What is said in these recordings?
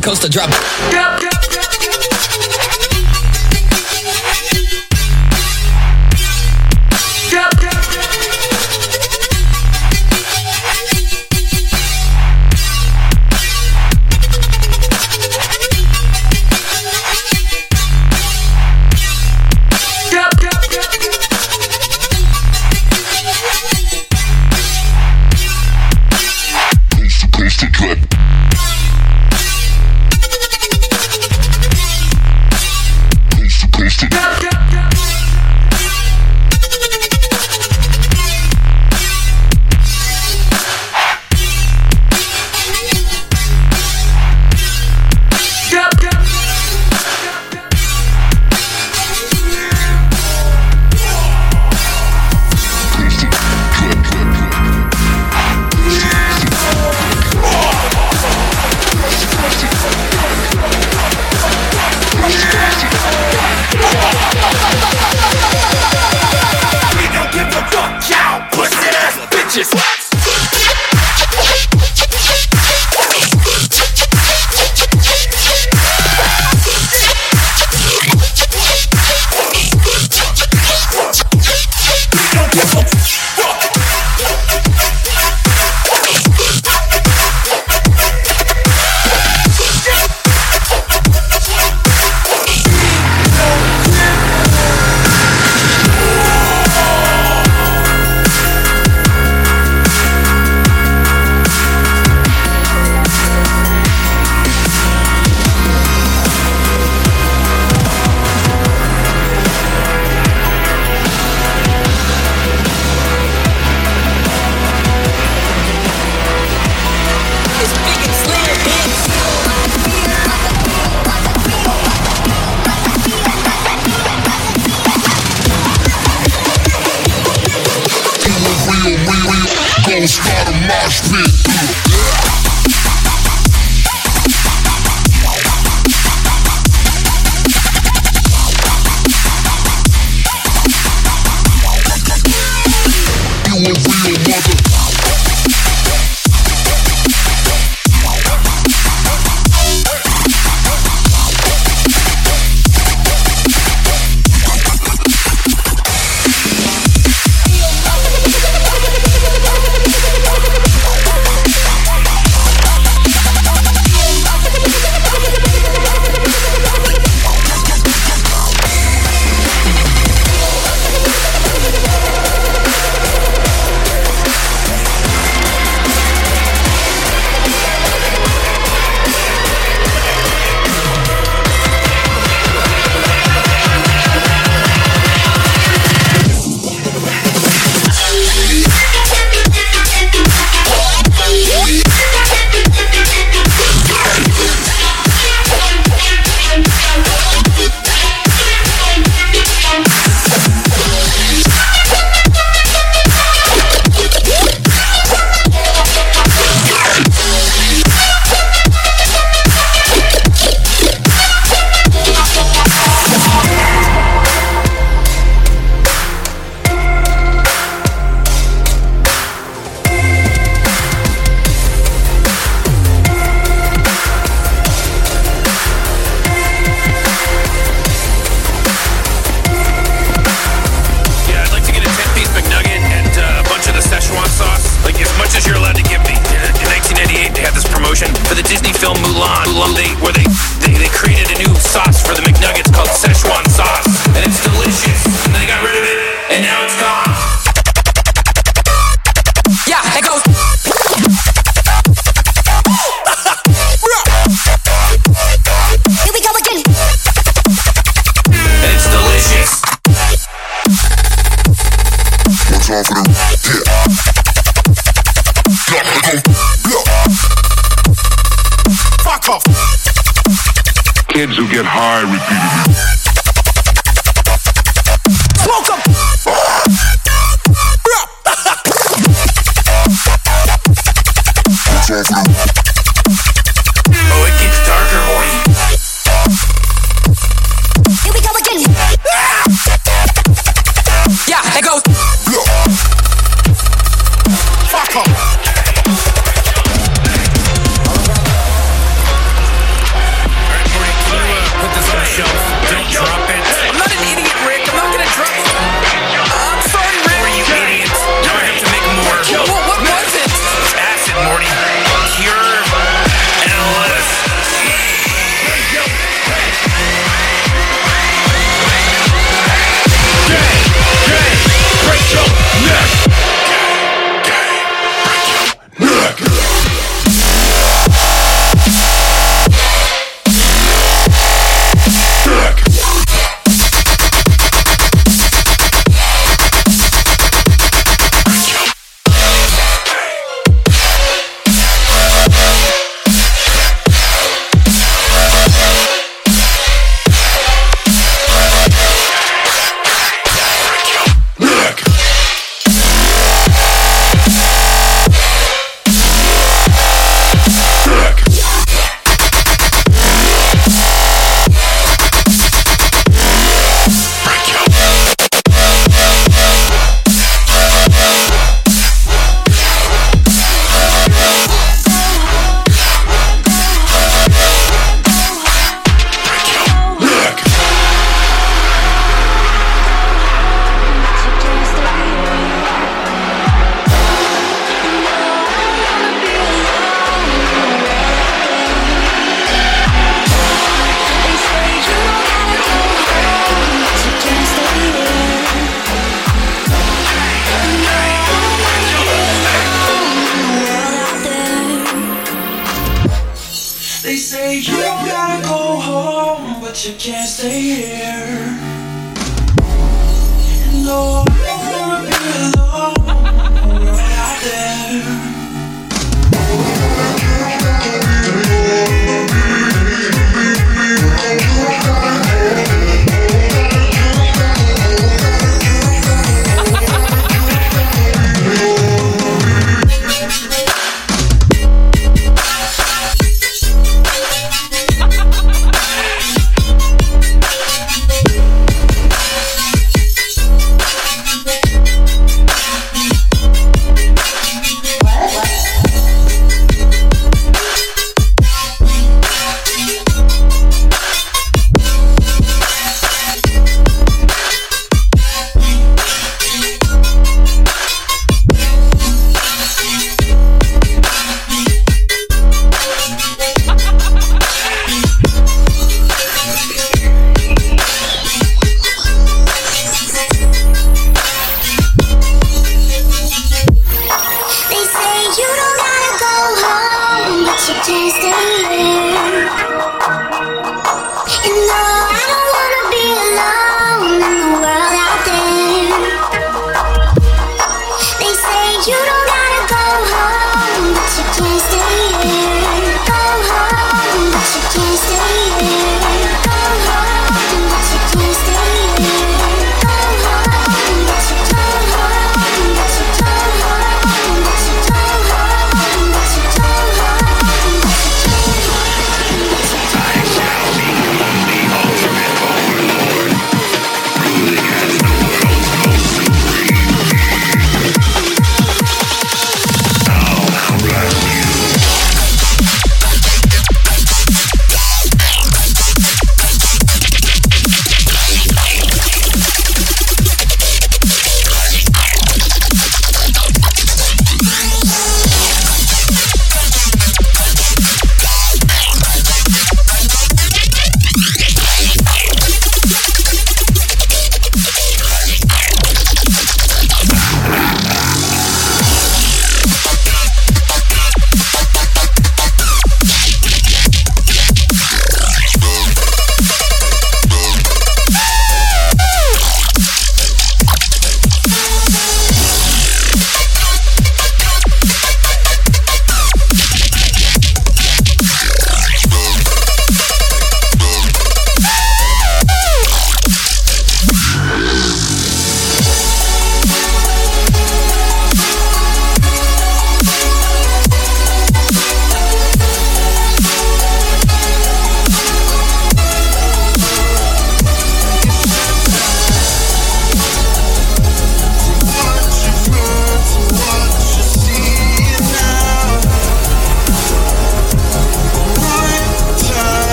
coast to drop. Drop,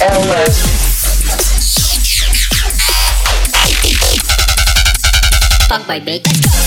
LS. Fuck my bitch.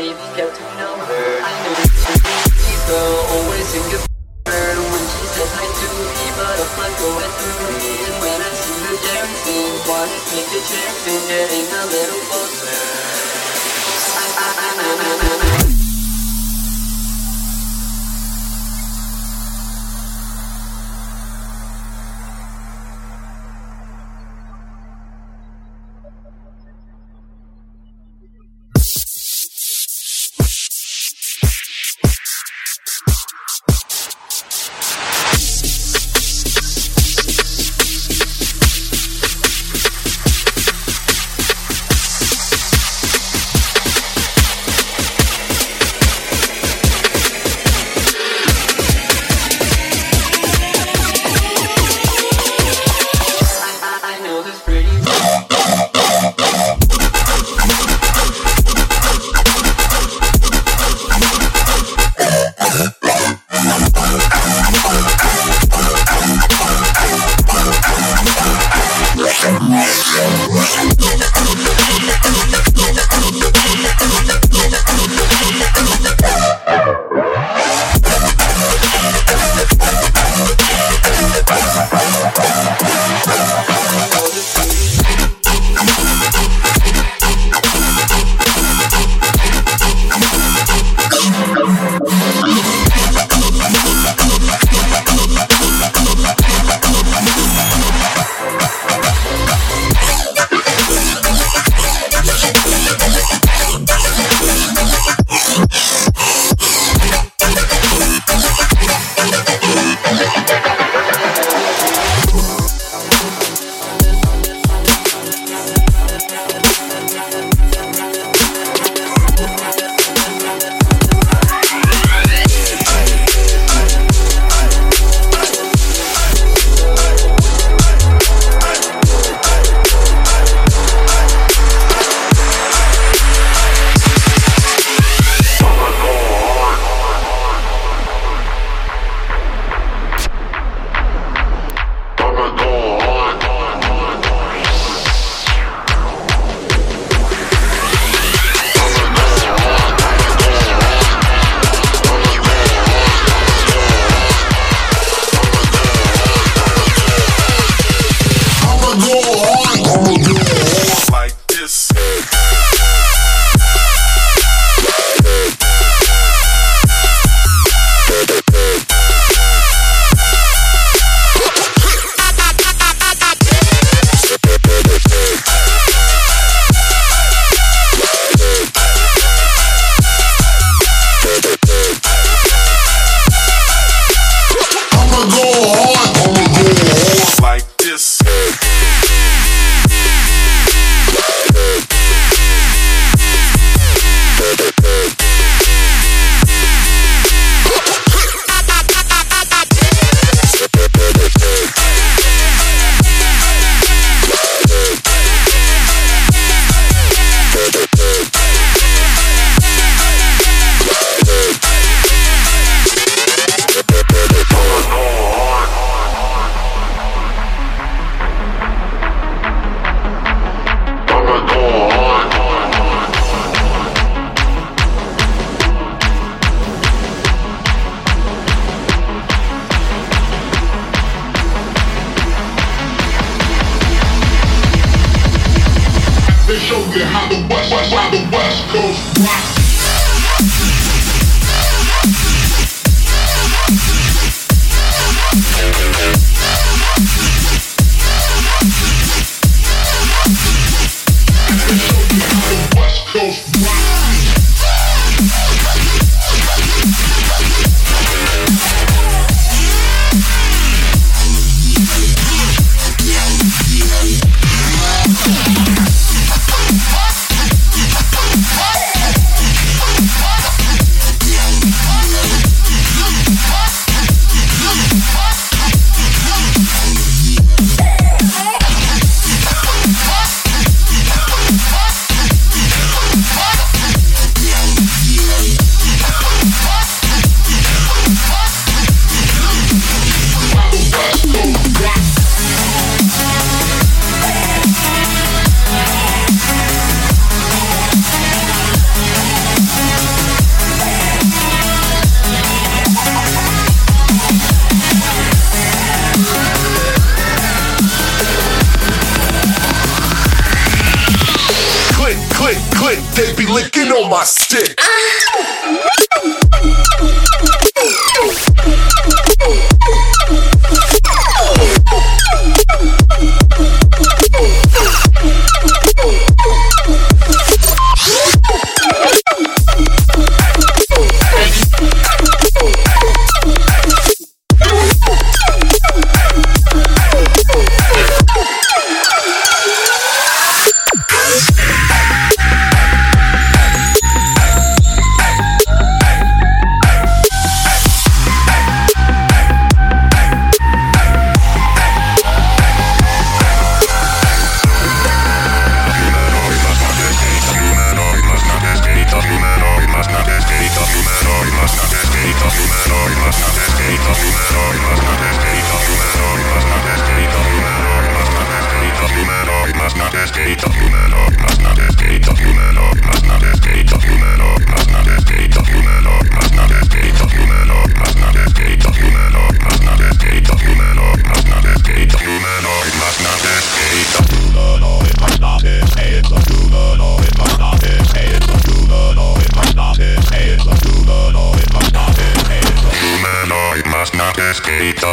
Maybe get know. I know always her when she to me, butterfly going through me. When I see her dancing, wanna take a chance and getting a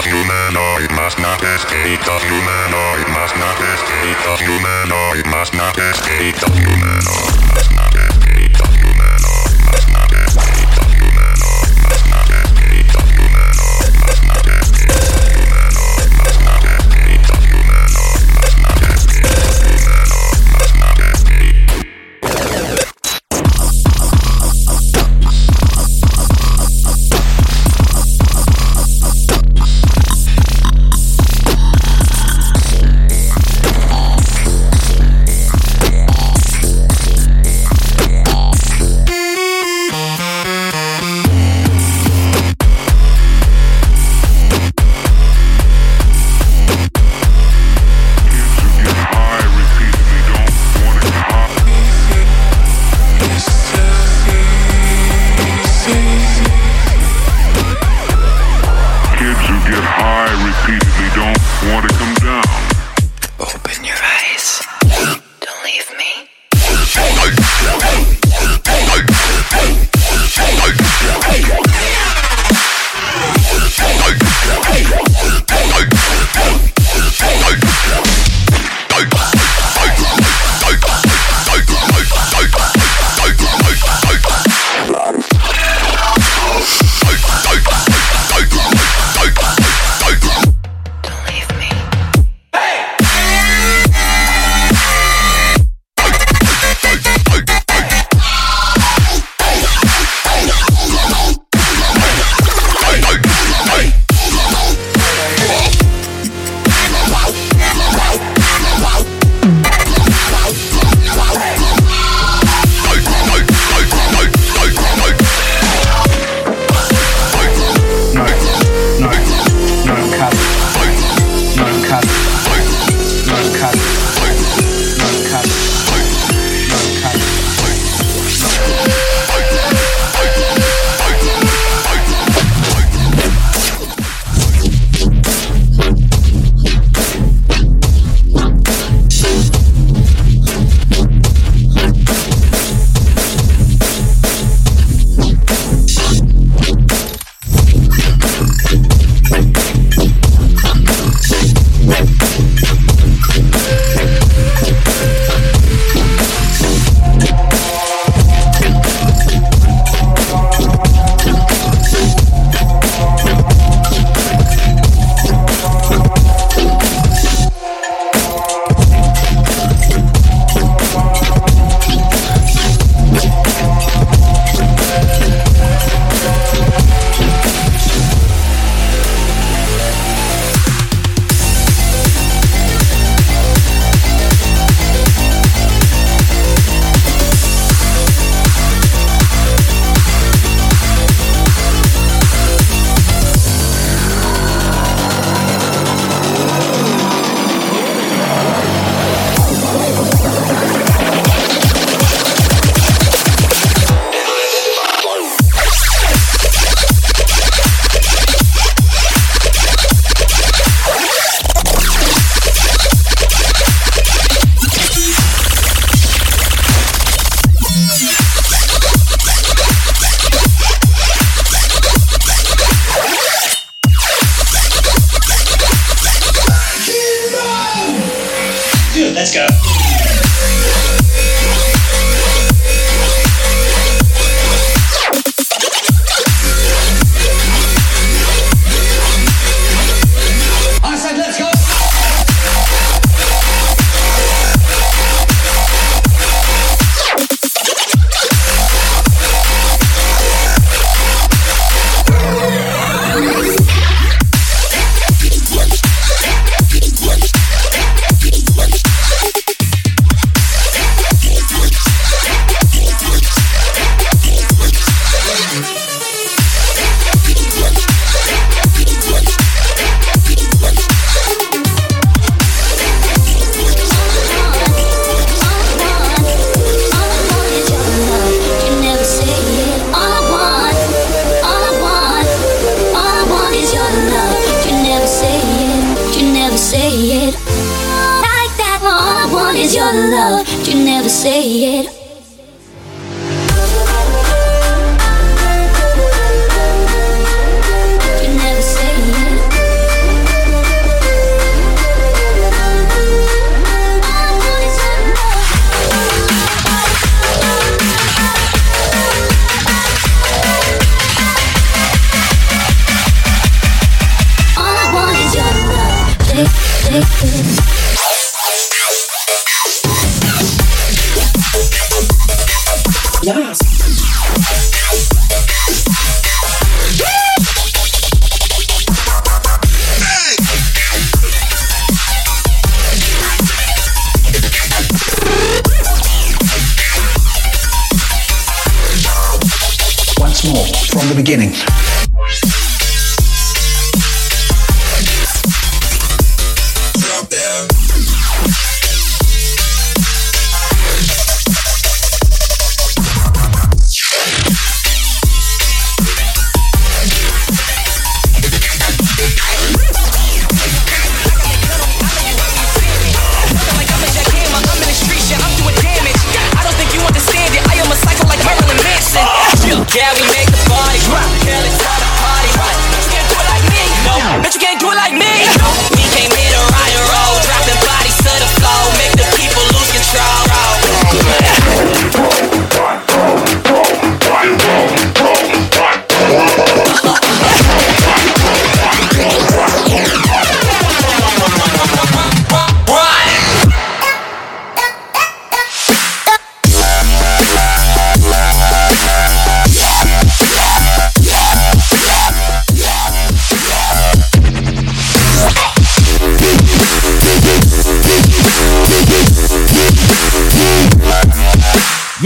humanoid must not escape of humanoid must not escape of humanoid must not escape.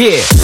Yeah.